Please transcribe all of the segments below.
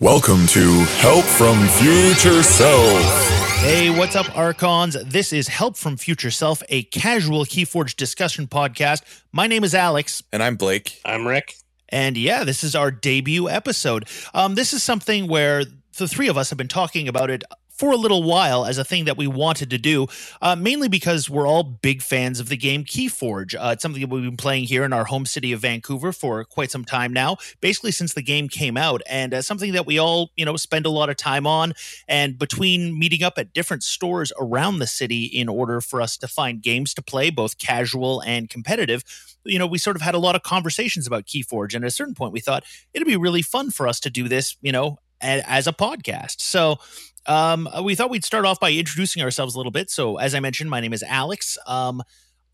Welcome to Help from Future Self. Hey, what's up, Archons? This is Help from Future Self, a casual Keyforge discussion podcast. My name is Alex. And I'm Blake. I'm Rick. And yeah, this is our debut episode. Um, this is something where the three of us have been talking about it for a little while as a thing that we wanted to do, uh, mainly because we're all big fans of the game Keyforge. Uh, it's something that we've been playing here in our home city of Vancouver for quite some time now, basically since the game came out, and uh, something that we all, you know, spend a lot of time on. And between meeting up at different stores around the city in order for us to find games to play, both casual and competitive, you know, we sort of had a lot of conversations about Keyforge. And at a certain point, we thought it'd be really fun for us to do this, you know, as a podcast. So um, we thought we'd start off by introducing ourselves a little bit. So, as I mentioned, my name is Alex. Um,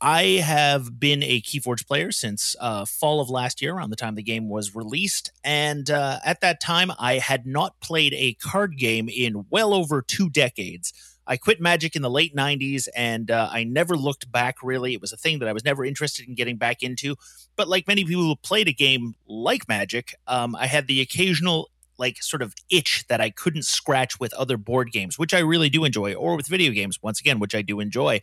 I have been a Keyforge player since uh, fall of last year, around the time the game was released. And uh, at that time, I had not played a card game in well over two decades. I quit Magic in the late 90s and uh, I never looked back really. It was a thing that I was never interested in getting back into. But like many people who played a game like Magic, um, I had the occasional like sort of itch that I couldn't scratch with other board games, which I really do enjoy, or with video games, once again, which I do enjoy.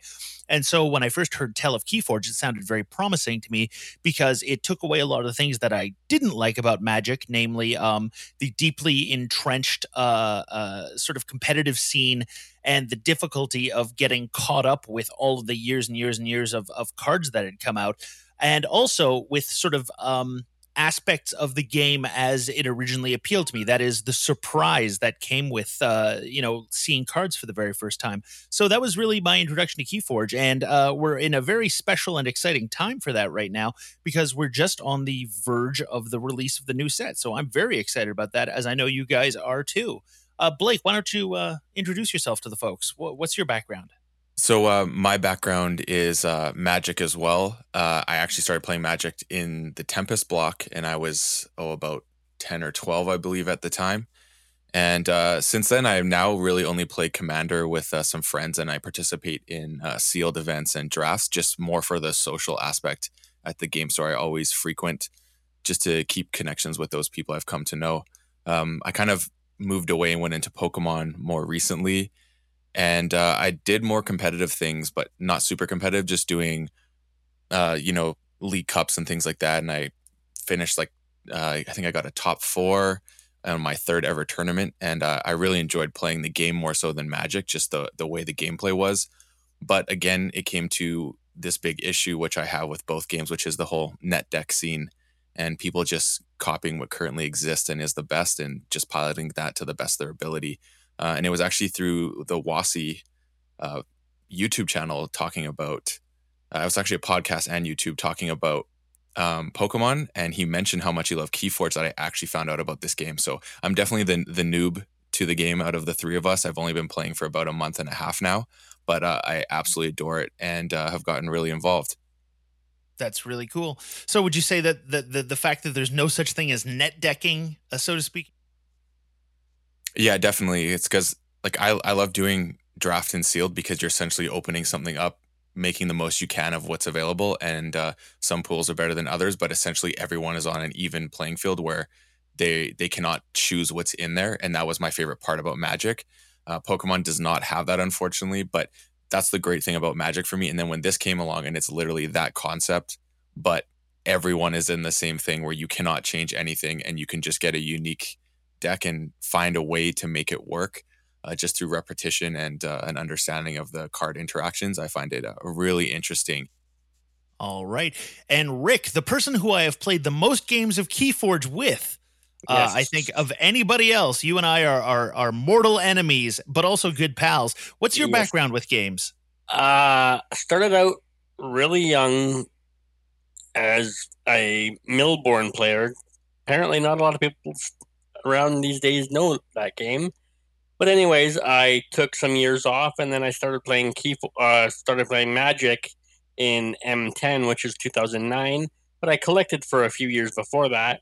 And so when I first heard tell of Keyforge, it sounded very promising to me because it took away a lot of the things that I didn't like about Magic, namely um, the deeply entrenched uh, uh, sort of competitive scene and the difficulty of getting caught up with all of the years and years and years of, of cards that had come out. And also with sort of um, aspects of the game as it originally appealed to me. That is the surprise that came with, uh, you know, seeing cards for the very first time. So that was really my introduction to Keyforge, and uh, we're in a very special and exciting time for that right now because we're just on the verge of the release of the new set. So I'm very excited about that, as I know you guys are too. Uh, Blake, why don't you uh, introduce yourself to the folks? What's your background? So uh, my background is uh, Magic as well. Uh, I actually started playing Magic in the Tempest block, and I was oh about ten or twelve, I believe, at the time. And uh, since then, I now really only played Commander with uh, some friends, and I participate in uh, sealed events and drafts, just more for the social aspect at the game store. I always frequent just to keep connections with those people I've come to know. Um, I kind of moved away and went into Pokemon more recently and uh, I did more competitive things, but not super competitive. Just doing, uh, you know, league cups and things like that. And I finished like uh, I think I got a top four on my third ever tournament, and uh, I really enjoyed playing the game more so than Magic, just the the way the gameplay was. But again, it came to this big issue which I have with both games, which is the whole net deck scene and people just copying what currently exists and is the best and just piloting that to the best of their ability. Uh, and it was actually through the Wasi uh, YouTube channel talking about. Uh, it was actually a podcast and YouTube talking about um, Pokemon, and he mentioned how much he loved Keyforge that I actually found out about this game. So I'm definitely the the noob to the game out of the three of us. I've only been playing for about a month and a half now, but uh, I absolutely adore it and uh, have gotten really involved. That's really cool. So, would you say that the, the the fact that there's no such thing as net decking, uh, so to speak, yeah, definitely. It's because like I I love doing draft and sealed because you're essentially opening something up, making the most you can of what's available, and uh, some pools are better than others, but essentially everyone is on an even playing field where they they cannot choose what's in there, and that was my favorite part about Magic. Uh, Pokemon does not have that, unfortunately, but that's the great thing about Magic for me. And then when this came along, and it's literally that concept, but everyone is in the same thing where you cannot change anything, and you can just get a unique deck and find a way to make it work uh, just through repetition and uh, an understanding of the card interactions. I find it uh, really interesting. All right. And Rick, the person who I have played the most games of Keyforge with, uh, yes. I think of anybody else, you and I are, are, are mortal enemies, but also good pals. What's your yes. background with games? Uh, started out really young as a Millborn player. Apparently, not a lot of people around these days know that game. But anyways, I took some years off, and then I started playing key, uh, started playing Magic in M10, which is 2009. But I collected for a few years before that,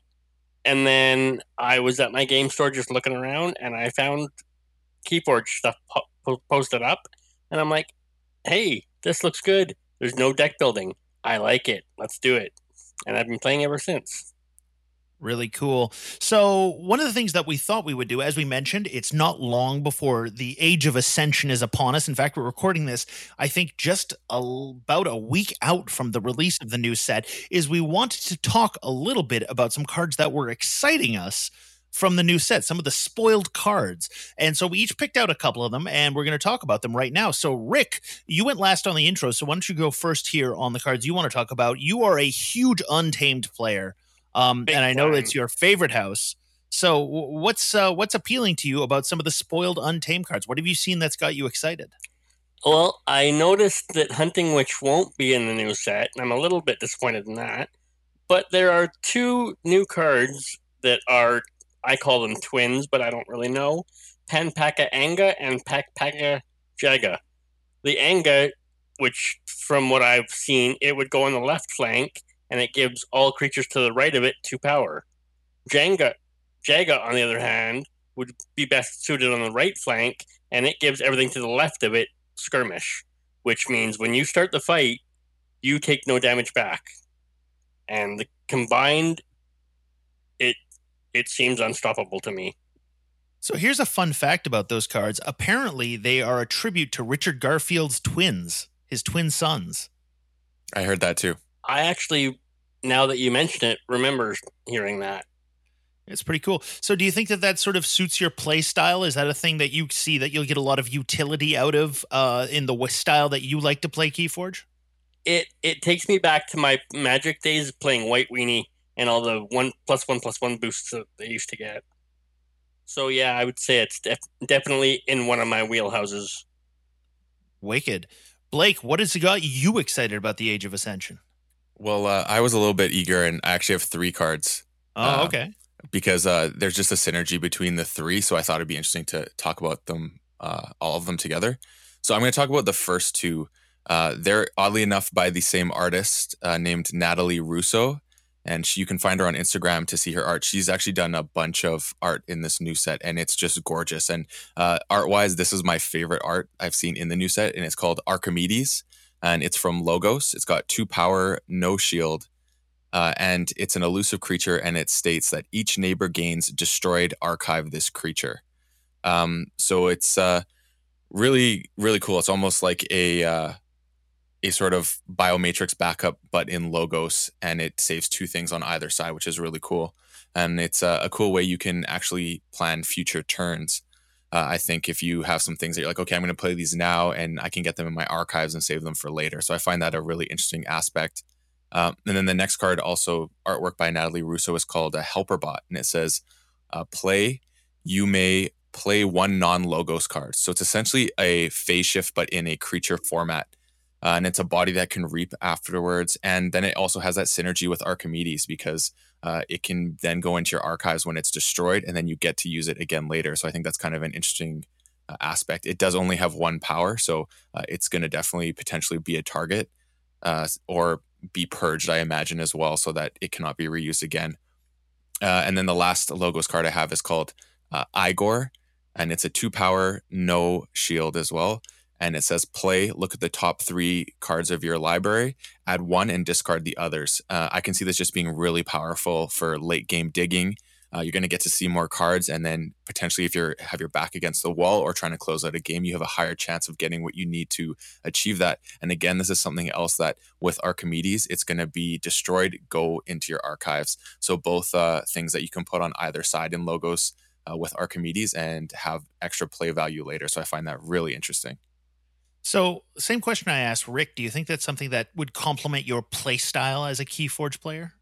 and then I was at my game store just looking around, and I found Keyforge stuff po- posted up, and I'm like, "Hey, this looks good. There's no deck building. I like it. Let's do it." And I've been playing ever since. Really cool. So, one of the things that we thought we would do, as we mentioned, it's not long before the age of ascension is upon us. In fact, we're recording this, I think, just about a week out from the release of the new set. Is we wanted to talk a little bit about some cards that were exciting us from the new set, some of the spoiled cards. And so we each picked out a couple of them and we're going to talk about them right now. So, Rick, you went last on the intro. So, why don't you go first here on the cards you want to talk about? You are a huge untamed player. Um, and I know time. it's your favorite house. So, what's uh, what's appealing to you about some of the spoiled untamed cards? What have you seen that's got you excited? Well, I noticed that Hunting Witch won't be in the new set, and I'm a little bit disappointed in that. But there are two new cards that are, I call them twins, but I don't really know Panpaca Anga and Panpaca Jaga. The Anga, which from what I've seen, it would go on the left flank and it gives all creatures to the right of it two power. Jenga, Jaga, on the other hand, would be best suited on the right flank, and it gives everything to the left of it skirmish, which means when you start the fight, you take no damage back. And the combined, it it seems unstoppable to me. So here's a fun fact about those cards. Apparently, they are a tribute to Richard Garfield's twins, his twin sons. I heard that too. I actually, now that you mention it, remember hearing that. It's pretty cool. So, do you think that that sort of suits your play style? Is that a thing that you see that you'll get a lot of utility out of uh, in the style that you like to play Keyforge? It it takes me back to my Magic days playing White Weenie and all the one plus one plus one boosts that they used to get. So yeah, I would say it's def- definitely in one of my wheelhouses. Wicked, Blake. What has got you excited about the Age of Ascension? Well, uh, I was a little bit eager, and I actually have three cards. Oh, uh, okay. Because uh, there's just a synergy between the three, so I thought it'd be interesting to talk about them, uh, all of them together. So I'm going to talk about the first two. Uh, they're oddly enough by the same artist uh, named Natalie Russo, and she, you can find her on Instagram to see her art. She's actually done a bunch of art in this new set, and it's just gorgeous. And art wise, this is my favorite art I've seen in the new set, and it's called Archimedes and it's from Logos. It's got two power, no shield, uh, and it's an elusive creature. And it states that each neighbor gains destroyed archive this creature. Um, so it's uh, really, really cool. It's almost like a uh, a sort of biomatrix backup, but in Logos, and it saves two things on either side, which is really cool. And it's a, a cool way you can actually plan future turns. Uh, I think if you have some things that you're like, okay, I'm going to play these now and I can get them in my archives and save them for later. So I find that a really interesting aspect. Um, and then the next card, also artwork by Natalie Russo, is called a Helper Bot. And it says, uh, play, you may play one non logos card. So it's essentially a phase shift, but in a creature format. Uh, and it's a body that can reap afterwards. And then it also has that synergy with Archimedes because uh, it can then go into your archives when it's destroyed, and then you get to use it again later. So I think that's kind of an interesting uh, aspect. It does only have one power, so uh, it's going to definitely potentially be a target uh, or be purged, I imagine, as well, so that it cannot be reused again. Uh, and then the last logos card I have is called Eyegor, and it's a two power, no shield as well and it says play look at the top three cards of your library add one and discard the others. Uh, i can see this just being really powerful for late game digging. Uh, you're going to get to see more cards and then potentially if you have your back against the wall or trying to close out a game you have a higher chance of getting what you need to achieve that. And again this is something else that with archimedes it's going to be destroyed. Go into your archives. So both uh, things that you can put on either side in logos uh, with archimedes and have extra play value later. So i find that really interesting so, same question I asked Rick. Do you think that's something that would complement your play style as a Keyforge player?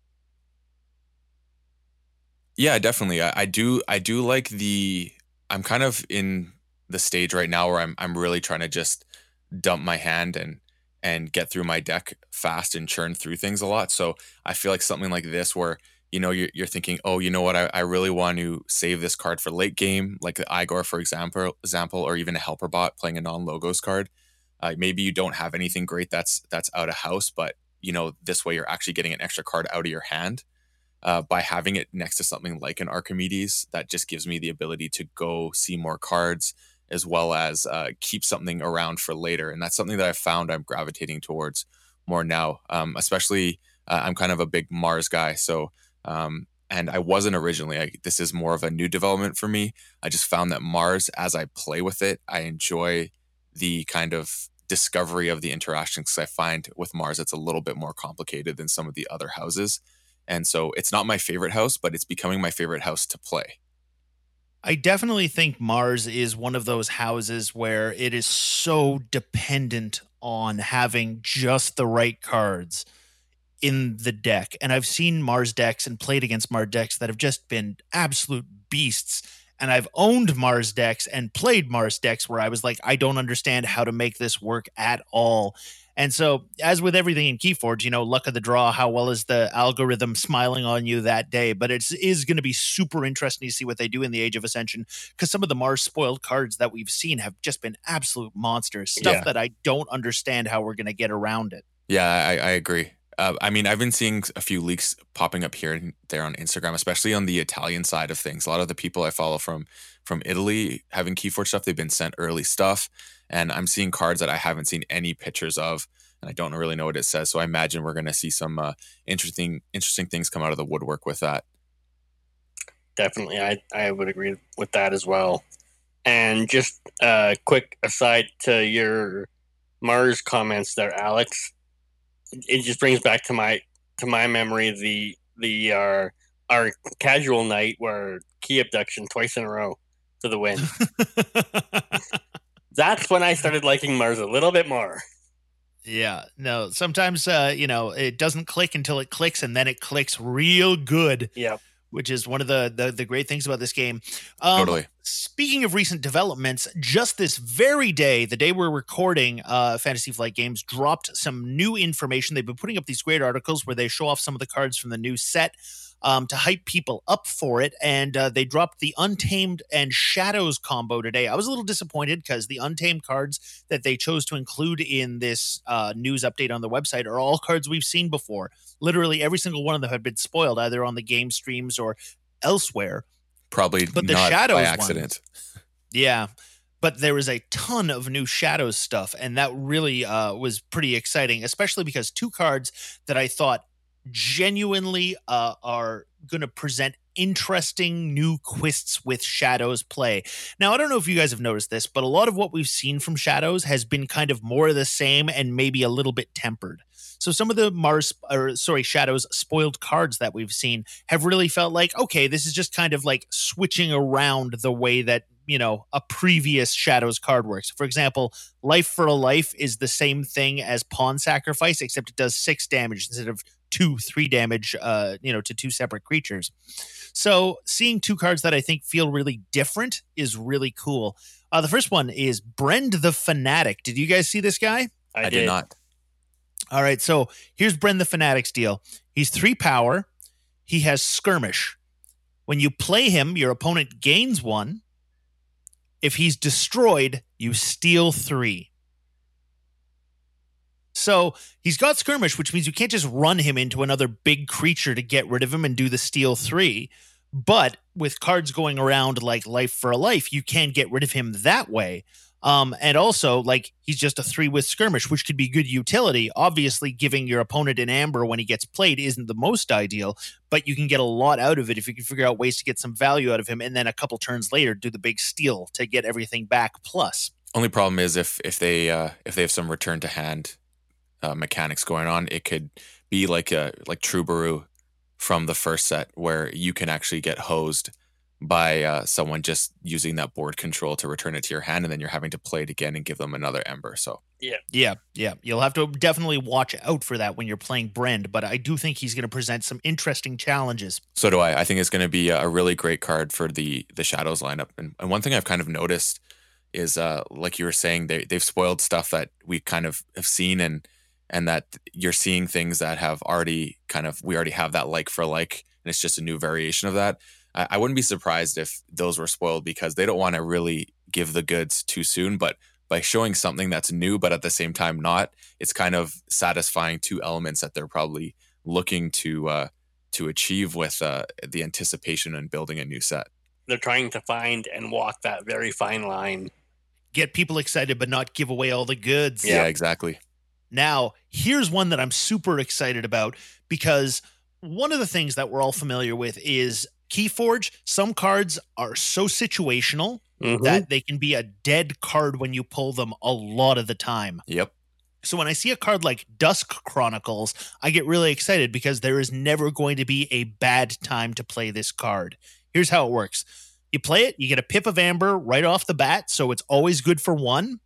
Yeah, definitely. I, I do. I do like the. I'm kind of in the stage right now where I'm. I'm really trying to just dump my hand and and get through my deck fast and churn through things a lot. So I feel like something like this, where you know you're, you're thinking, oh, you know what, I, I really want to save this card for late game, like the Eyegor, for example, example, or even a helper bot playing a non logos card. Uh, maybe you don't have anything great that's that's out of house, but you know this way you're actually getting an extra card out of your hand uh, by having it next to something like an Archimedes. That just gives me the ability to go see more cards as well as uh, keep something around for later, and that's something that I found I'm gravitating towards more now. Um, especially, uh, I'm kind of a big Mars guy, so um, and I wasn't originally. I, this is more of a new development for me. I just found that Mars, as I play with it, I enjoy the kind of discovery of the interactions because I find with Mars it's a little bit more complicated than some of the other houses. And so it's not my favorite house, but it's becoming my favorite house to play. I definitely think Mars is one of those houses where it is so dependent on having just the right cards in the deck. And I've seen Mars decks and played against Mars decks that have just been absolute beasts. And I've owned Mars decks and played Mars decks where I was like, I don't understand how to make this work at all. And so, as with everything in Keyforge, you know, luck of the draw, how well is the algorithm smiling on you that day? But it is going to be super interesting to see what they do in the Age of Ascension because some of the Mars spoiled cards that we've seen have just been absolute monsters, stuff Yeah. that I don't understand how we're going to get around it. Yeah, I, I agree. Uh, I mean, I've been seeing a few leaks popping up here and there on Instagram, especially on the Italian side of things. A lot of the people I follow from from Italy having Keyforge stuff, they've been sent early stuff, and I'm seeing cards that I haven't seen any pictures of, and I don't really know what it says. So I imagine we're going to see some uh, interesting interesting things come out of the woodwork with that. Definitely, I I would agree with that as well. And just a quick aside to your Mars comments there, Alex. It just brings back to my to my memory the the uh, our casual night where key abduction twice in a row for the win. That's when I started liking Mars a little bit more. Yeah, no. Sometimes, uh, you know, it doesn't click until it clicks, and then it clicks real good, Yep. Which is one of the the, the great things about this game. Um, totally. Speaking of recent developments, just this very day, the day we're recording, uh, Fantasy Flight Games dropped some new information. They've been putting up these great articles where they show off some of the cards from the new set um, to hype people up for it. And uh, they dropped the Untamed and Shadows combo today. I was a little disappointed because the Untamed cards that they chose to include in this uh, news update on the website are all cards we've seen before. Literally every single one of them had been spoiled either on the game streams or elsewhere. Probably But the not Shadows by one- accident. Yeah. But there was a ton of new Shadows stuff, and that really uh, was pretty exciting, especially because two cards that I thought genuinely uh, are going to present interesting new quests with Shadows play. Now, I don't know if you guys have noticed this, but a lot of what we've seen from Shadows has been kind of more of the same and maybe a little bit tempered. So some of the Mars or sorry, Shadows spoiled cards that we've seen have really felt like okay, this is just kind of like switching around the way that, you know, a previous Shadows card works. For example, Life for a Life is the same thing as Pawn Sacrifice except it does 6 damage instead of 2 3 damage uh, you know, to two separate creatures. So seeing two cards that I think feel really different is really cool. Uh, the first one is Brend the Fanatic. Did you guys see this guy? I, I did not. All right, so here's Brend the Fanatic's deal. He's three power. He has skirmish. When you play him, your opponent gains one. If he's destroyed, you steal three. So he's got skirmish, which means you can't just run him into another big creature to get rid of him and do the steal three. But with cards going around like Life for a Life, you can get rid of him that way. Um, and also, like, he's just a three with skirmish, which could be good utility. Obviously, giving your opponent an amber when he gets played isn't the most ideal, but you can get a lot out of it if you can figure out ways to get some value out of him. And then a couple turns later, do the big steal to get everything back plus. Only problem is if if they uh, if they have some return to hand uh, mechanics going on, it could be like a like Truebaru from the first set, where you can actually get hosed by uh, someone just using that board control to return it to your hand, and then you're having to play it again and give them another amber. So Yeah, yeah. Yeah. You'll have to definitely watch out for that when you're playing Brend, but I do think he's going to present some interesting challenges. so do I. I think it's going to be a really great card for the the shadows lineup. And, and one thing I've kind of noticed is, uh, like you were saying, they they've spoiled stuff that we kind of have seen and and that you're seeing things that have already kind of we already have that like for like, and it's just a new variation of that. I, I wouldn't be surprised if those were spoiled because they don't want to really give the goods too soon, but by showing something that's new but at the same time not, it's kind of satisfying two elements that they're probably looking to uh, to achieve with uh, the anticipation and building a new set. They're trying to find and walk that very fine line. Get people excited, but not give away all the goods. Yeah, exactly. Now, here's one that I'm super excited about because one of the things that we're all familiar with is Keyforge. Some cards are so situational Mhm. that they can be a dead card when you pull them a lot of the time. Yep. So when I see a card like Dusk Chronicles, I get really excited because there is never going to be a bad time to play this card. Here's how it works. You play it, you get a pip of amber right off the bat, so it's always good for one.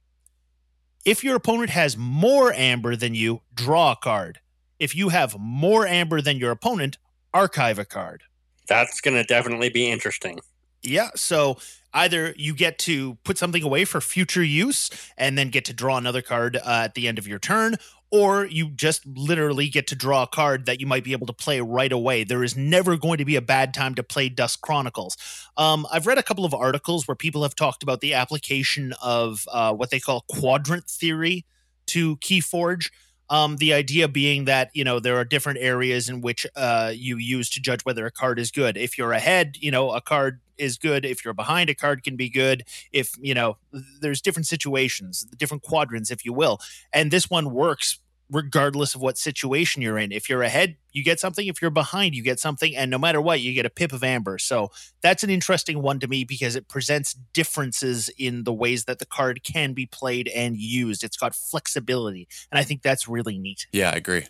If your opponent has more amber than you, draw a card. If you have more amber than your opponent, archive a card. That's going to definitely be interesting. Yeah. So either you get to put something away for future use and then get to draw another card uh, at the end of your turn, or you just literally get to draw a card that you might be able to play right away. There is never going to be a bad time to play Dusk Chronicles. Um, I've read a couple of articles where people have talked about the application of uh, what they call quadrant theory to Keyforge. Um, the idea being that you know there are different areas in which uh, you use to judge whether a card is good. If you're ahead, you know a card is good. If you're behind, a card can be good. If you know there's different situations, different quadrants, if you will, and this one works regardless of what situation you're in. If you're ahead, you get something. If you're behind, you get something. And no matter what, you get a pip of amber. So that's an interesting one to me because it presents differences in the ways that the card can be played and used. It's got flexibility. And I think that's really neat. Yeah, I agree.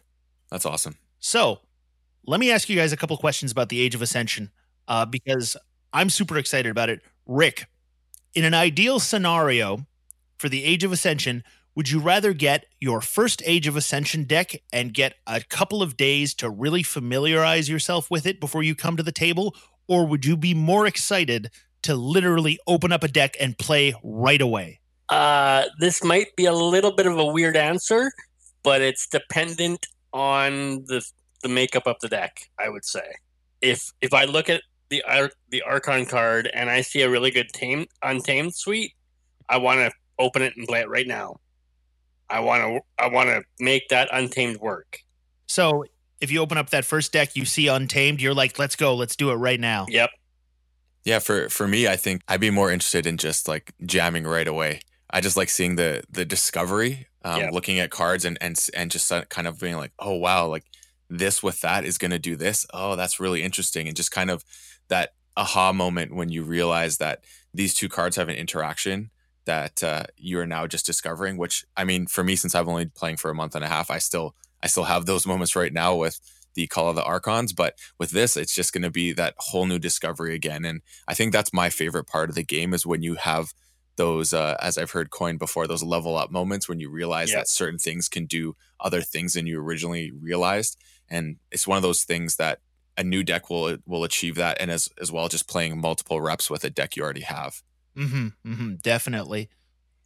That's awesome. So let me ask you guys a couple questions about the Age of Ascension uh, because I'm super excited about it. Rick, in an ideal scenario for the Age of Ascension, would you rather get your first Age of Ascension deck and get a couple of days to really familiarize yourself with it before you come to the table? Or would you be more excited to literally open up a deck and play right away? Uh, this might be a little bit of a weird answer, but it's dependent on the the makeup of the deck. I would say, if if I look at the Ar- the Archon card and I see a really good tame untamed suite, I want to open it and play it right now. I want to I want to make that untamed work. So if you open up that first deck, you see Untamed, you're like, let's go, let's do it right now. Yep. Yeah, for for me, I think I'd be more interested in just like jamming right away. I just like seeing the the discovery, um, Yeah. looking at cards and and and just kind of being like, oh wow, like this with that is going to do this. Oh, that's really interesting, and just kind of that aha moment when you realize that these two cards have an interaction that uh, you are now just discovering. Which I mean, for me, since I've only been playing for a month and a half, I still I still have those moments right now with the Call of the Archons. But with this, it's just going to be that whole new discovery again. And I think that's my favorite part of the game is when you have those, uh, as I've heard coined before, those level up moments when you realize Yeah. that certain things can do other things than you originally realized. And it's one of those things that a new deck will will achieve that, and as as well just playing multiple reps with a deck you already have. Mm-hmm, mm-hmm, definitely.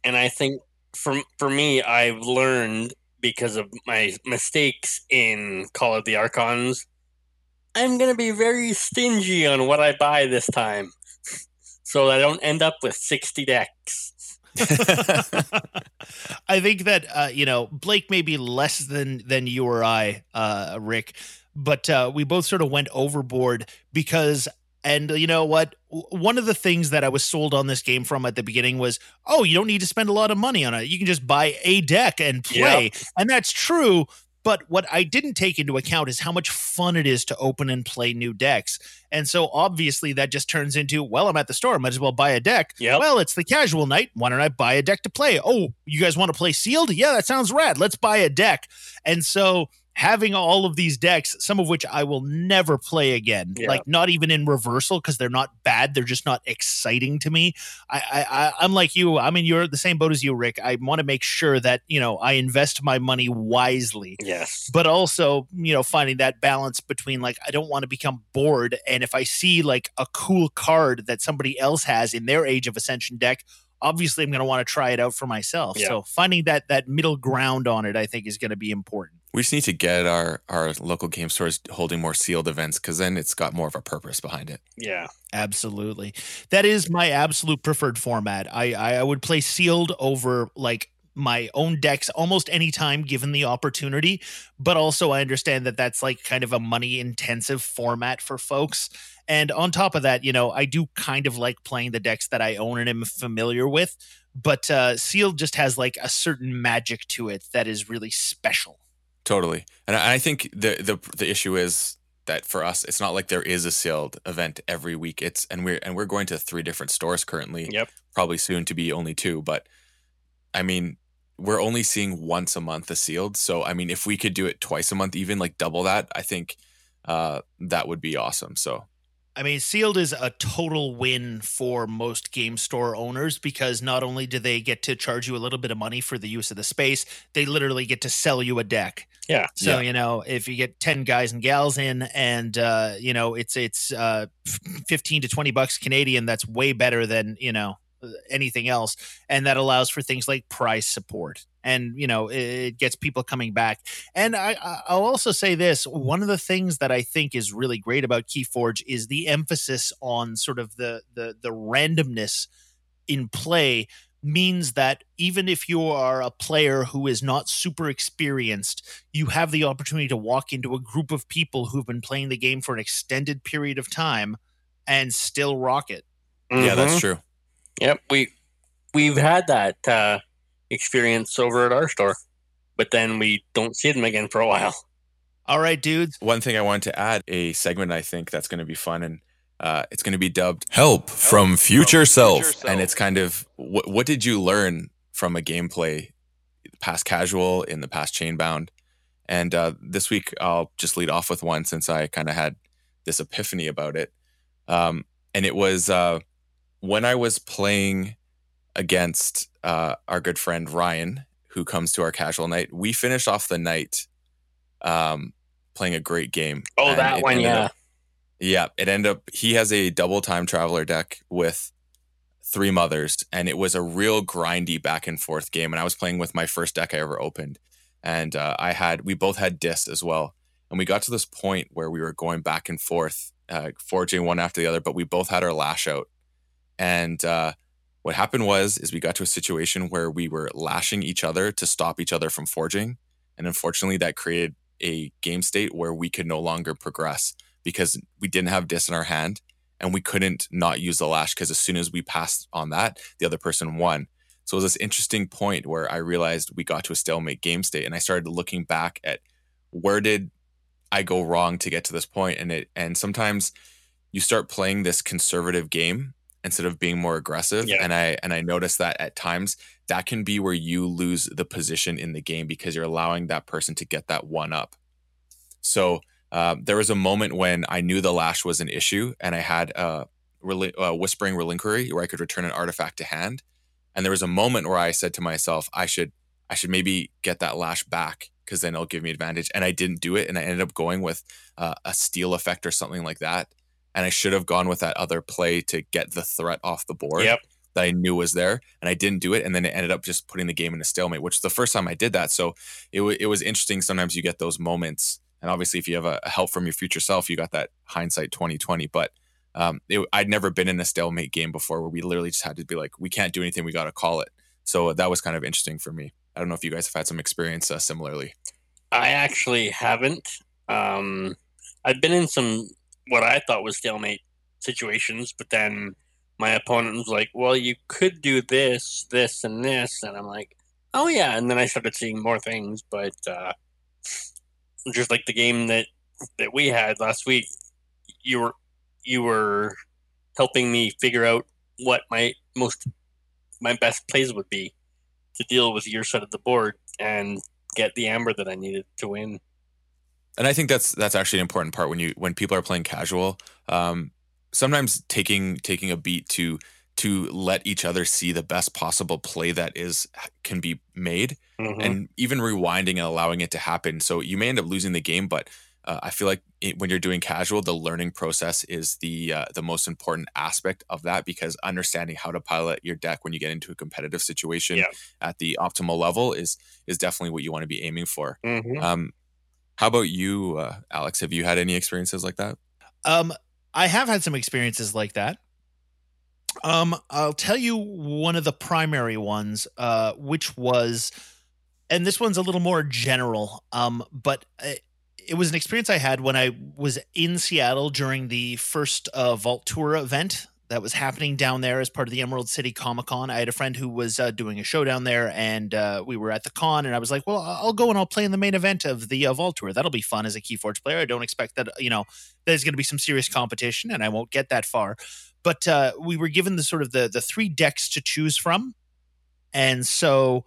and I think for for me, I've learned because of my mistakes in Call of the Archons. I'm gonna be very stingy on what I buy this time, so I don't end up with sixty decks. I think that uh, you know Blake may be less than than you or I, uh, Rick, but uh, we both sort of went overboard because. And you know what? One of the things that I was sold on this game from at the beginning was, oh, you don't need to spend a lot of money on it. You can just buy a deck and play. And that's true. But what I didn't take into account is how much fun it is to open and play new decks. And so obviously that just turns into, well, I'm at the store, might as well buy a deck. Yep. Well, it's the casual night. Why don't I buy a deck to play? Oh, you guys want to play sealed? Yeah, that sounds rad. Let's buy a deck. And so having all of these decks, some of which I will never play again, Yeah. like not even in reversal because they're not bad. They're just not exciting to me. I, I, I I'm like you. I mean, you're the same boat as you, Rick. I want to make sure that you know I invest my money wisely Yes. but also you know finding that balance between like i don't want to become bored and if i see like a cool card that somebody else has in their age of ascension deck obviously i'm going to want to try it out for myself Yeah. so finding that that middle ground on it i think is going to be important we just need to get our our local game stores holding more sealed events because then it's got more of a purpose behind it. Yeah. absolutely that is my absolute preferred format i i, I would play sealed over like my own decks almost any time given the opportunity but also i understand that that's like kind of a money intensive format for folks and on top of that you know i do kind of like playing the decks that i own and am familiar with but uh sealed just has like a certain magic to it that is really special Totally, and I I think the the the issue is that for us, it's not like there is a sealed event every week. It's and we're and we're going to three different stores currently. Yep. Probably soon to be only two, but I mean, we're only seeing once a month a sealed. So I mean, if we could do it twice a month, even like double that, I think uh, that would be awesome. So I mean, sealed is a total win for most game store owners because not only do they get to charge you a little bit of money for the use of the space, they literally get to sell you a deck. Yeah. So Yeah. you know, if you get ten guys and gals in, and uh, you know, it's it's uh, fifteen to twenty bucks Canadian, that's way better than you know anything else, and that allows for things like price support, and you know, it, it gets people coming back. And I, I- I'll also say this: one of the things that I think is really great about KeyForge is the emphasis on sort of the the the randomness in play means that even if you are a player who is not super experienced, you have the opportunity to walk into a group of people who've been playing the game for an extended period of time and still rock it. yeah, Mhm. that's true. Yep, we we've had that uh, experience over at our store, but then we don't see them again for a while. All right, dudes. One thing I wanted to add a segment I think that's going to be fun and uh, it's going to be dubbed Help from future self. and it's kind of what what did you learn from a gameplay past casual in the past chainbound and uh, this week i'll just lead off with one since i kind of had this epiphany about it um, and it was uh, when i was playing against uh, our good friend ryan who comes to our casual night we finished off the night um, playing a great game Oh, and that one, yeah. up- yeah, it ended up he has a double time traveler deck with three mothers, and it was a real grindy back and forth game. And I was playing with my first deck I ever opened, and uh, I had we both had dis as well, and we got to this point where we were going back and forth, uh, forging one after the other, but we both had our lash out, and uh, what happened was is we got to a situation where we were lashing each other to stop each other from forging, and unfortunately that created a game state where we could no longer progress because we didn't have dis in our hand and we couldn't not use the lash because as soon as we passed on that, the other person won. So it was this interesting point where I realized we got to a stalemate game state and I started looking back at where did I go wrong to get to this point and it and sometimes you start playing this conservative game instead of being more aggressive Yeah. and I and I noticed that at times that can be where you lose the position in the game because you're allowing that person to get that one up. So uh, there was a moment when I knew the lash was an issue, and I had a, reli- a whispering reliquary where I could return an artifact to hand. And there was a moment where I said to myself, I should, I should maybe get that lash back because then it'll give me advantage. And I didn't do it, and I ended up going with uh, a steal effect or something like that. And I should have gone with that other play to get the threat off the board Yep. that I knew was there, and I didn't do it, and then it ended up just putting the game in a stalemate, which is the first time I did that. So it wa it was interesting. Sometimes you get those moments, and obviously, if you have a, a help from your future self, you got that hindsight twenty twenty. But um, it, I'd never been in a stalemate game before where we literally just had to be like, we can't do anything, we got to call it. So that was kind of interesting for me. I don't know if you guys have had some experience uh, similarly. I actually haven't. Um, I've been in some what I thought was stalemate situations, but then my opponent was like, "Well, you could do this, this, and this," and I'm like, "Oh yeah," and then I started seeing more things. But uh, just like the game that that we had last week, you were you were helping me figure out what my most my best plays would be to deal with your side of the board and get the amber that I needed to win. And I think that's that's actually an important part when you when people are playing casual. Um, sometimes taking taking a beat to to let each other see the best possible play that is can be made, Mhm. and even rewinding and allowing it to happen. So you may end up losing the game, but uh, I feel like it, when you're doing casual, the learning process is the uh, the most important aspect of that because understanding how to pilot your deck when you get into a competitive situation Yeah. at the optimal level is is definitely what you want to be aiming for. Mhm. Um, how about you, uh, Alex? Have you had any experiences like that? Um, I have had some experiences like that. Um, I'll tell you one of the primary ones, uh, which was, and this one's a little more general. Um, but it, it was an experience I had when I was in Seattle during the first uh, Vault Tour event that was happening down there as part of the Emerald City Comic Con. I had a friend who was uh, doing a show down there, and uh, we were at the con. And I was like, "Well, I'll go and I'll play in the main event of the uh, Vault Tour. That'll be fun as a Keyforge player. I don't expect that you know there's going to be some serious competition, and I won't get that far. But uh, we were given the sort of the the three decks to choose from, and so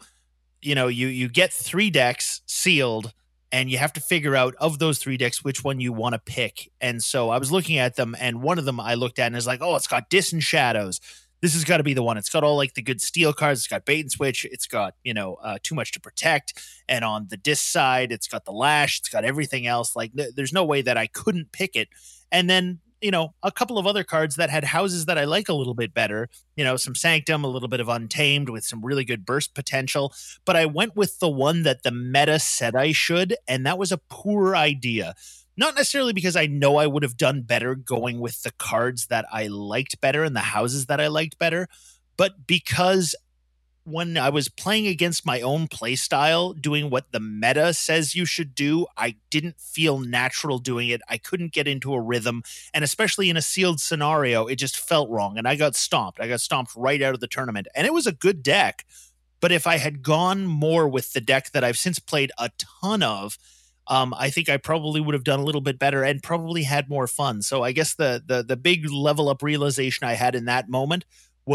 you know you you get three decks sealed and you have to figure out of those three decks which one you want to pick. And so I was looking at them, and one of them I looked at and is like, oh, it's got Dis and Shadows. This has got to be the one. It's got all like the good steal cards. It's got bait and switch. It's got you know uh, too much to protect. And on the Dis side, it's got the lash. It's got everything else. Like th- there's no way that I couldn't pick it. And then you know, a couple of other cards that had houses that I like a little bit better. You know, some Sanctum, a little bit of Untamed with some really good burst potential. But I went with the one that the meta said I should, and that was a poor idea. Not necessarily because I know I would have done better going with the cards that I liked better and the houses that I liked better, but because when I was playing against my own play style, doing what the meta says you should do, I didn't feel natural doing it. I couldn't get into a rhythm. And especially in a sealed scenario, it just felt wrong. And I got stomped. I got stomped right out of the tournament. And it was a good deck. But if I had gone more with the deck that I've since played a ton of, um, I think I probably would have done a little bit better and probably had more fun. So I guess the the the big level up realization I had in that moment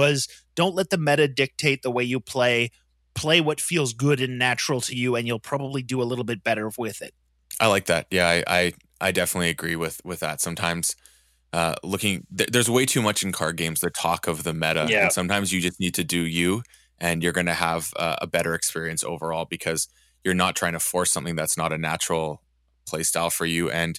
was don't let the meta dictate the way you play. Play what feels good and natural to you, and you'll probably do a little bit better with it. I like that. Yeah, I I, I definitely agree with with that. Sometimes uh, looking th- there's way too much in card games the talk of the meta, Yeah. and sometimes you just need to do you, and you're going to have uh, a better experience overall because you're not trying to force something that's not a natural play style for you, and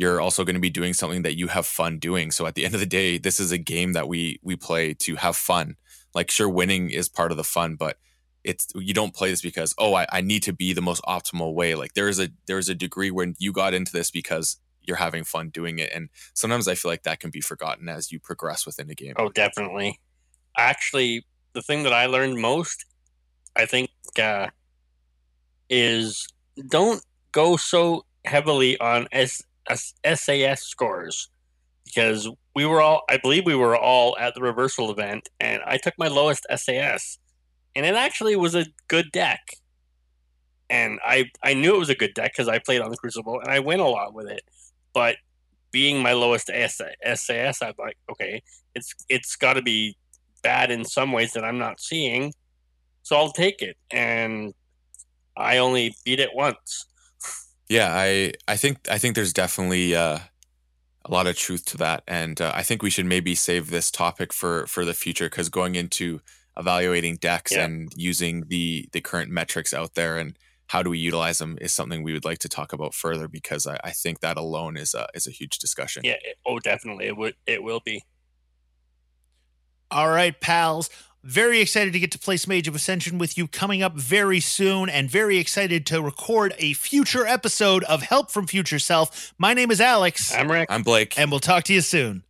you're also going to be doing something that you have fun doing. So at the end of the day, this is a game that we we play to have fun. Like sure, winning is part of the fun, but it's you don't play this because oh I, I need to be the most optimal way. Like there is a there is a degree when you got into this because you're having fun doing it, and sometimes I feel like that can be forgotten as you progress within a game. Oh, definitely. Actually, the thing that I learned most, I think, uh, is don't go so heavily on S- SAS scores because we were all, I believe we were all at the reversal event, and I took my lowest SAS, and it actually was a good deck. And I, I knew it was a good deck because I played on the Crucible and I win a lot with it. But being my lowest SAS, I'm like, okay, it's it's got to be bad in some ways that I'm not seeing, so I'll take it. And I only beat it once. Yeah, I I think I think there's definitely uh, a lot of truth to that, and uh, I think we should maybe save this topic for for the future because going into evaluating decks Yeah. and using the the current metrics out there and how do we utilize them is something we would like to talk about further because I, I think that alone is a is a huge discussion. Yeah. It, oh, definitely. It would. It will be. All right, pals. Very excited to get to play some Age of Ascension with you coming up very soon, and very excited to record a future episode of Help from Future Self. My name is Alex, I'm Rick. I'm Blake. and we'll talk to you soon.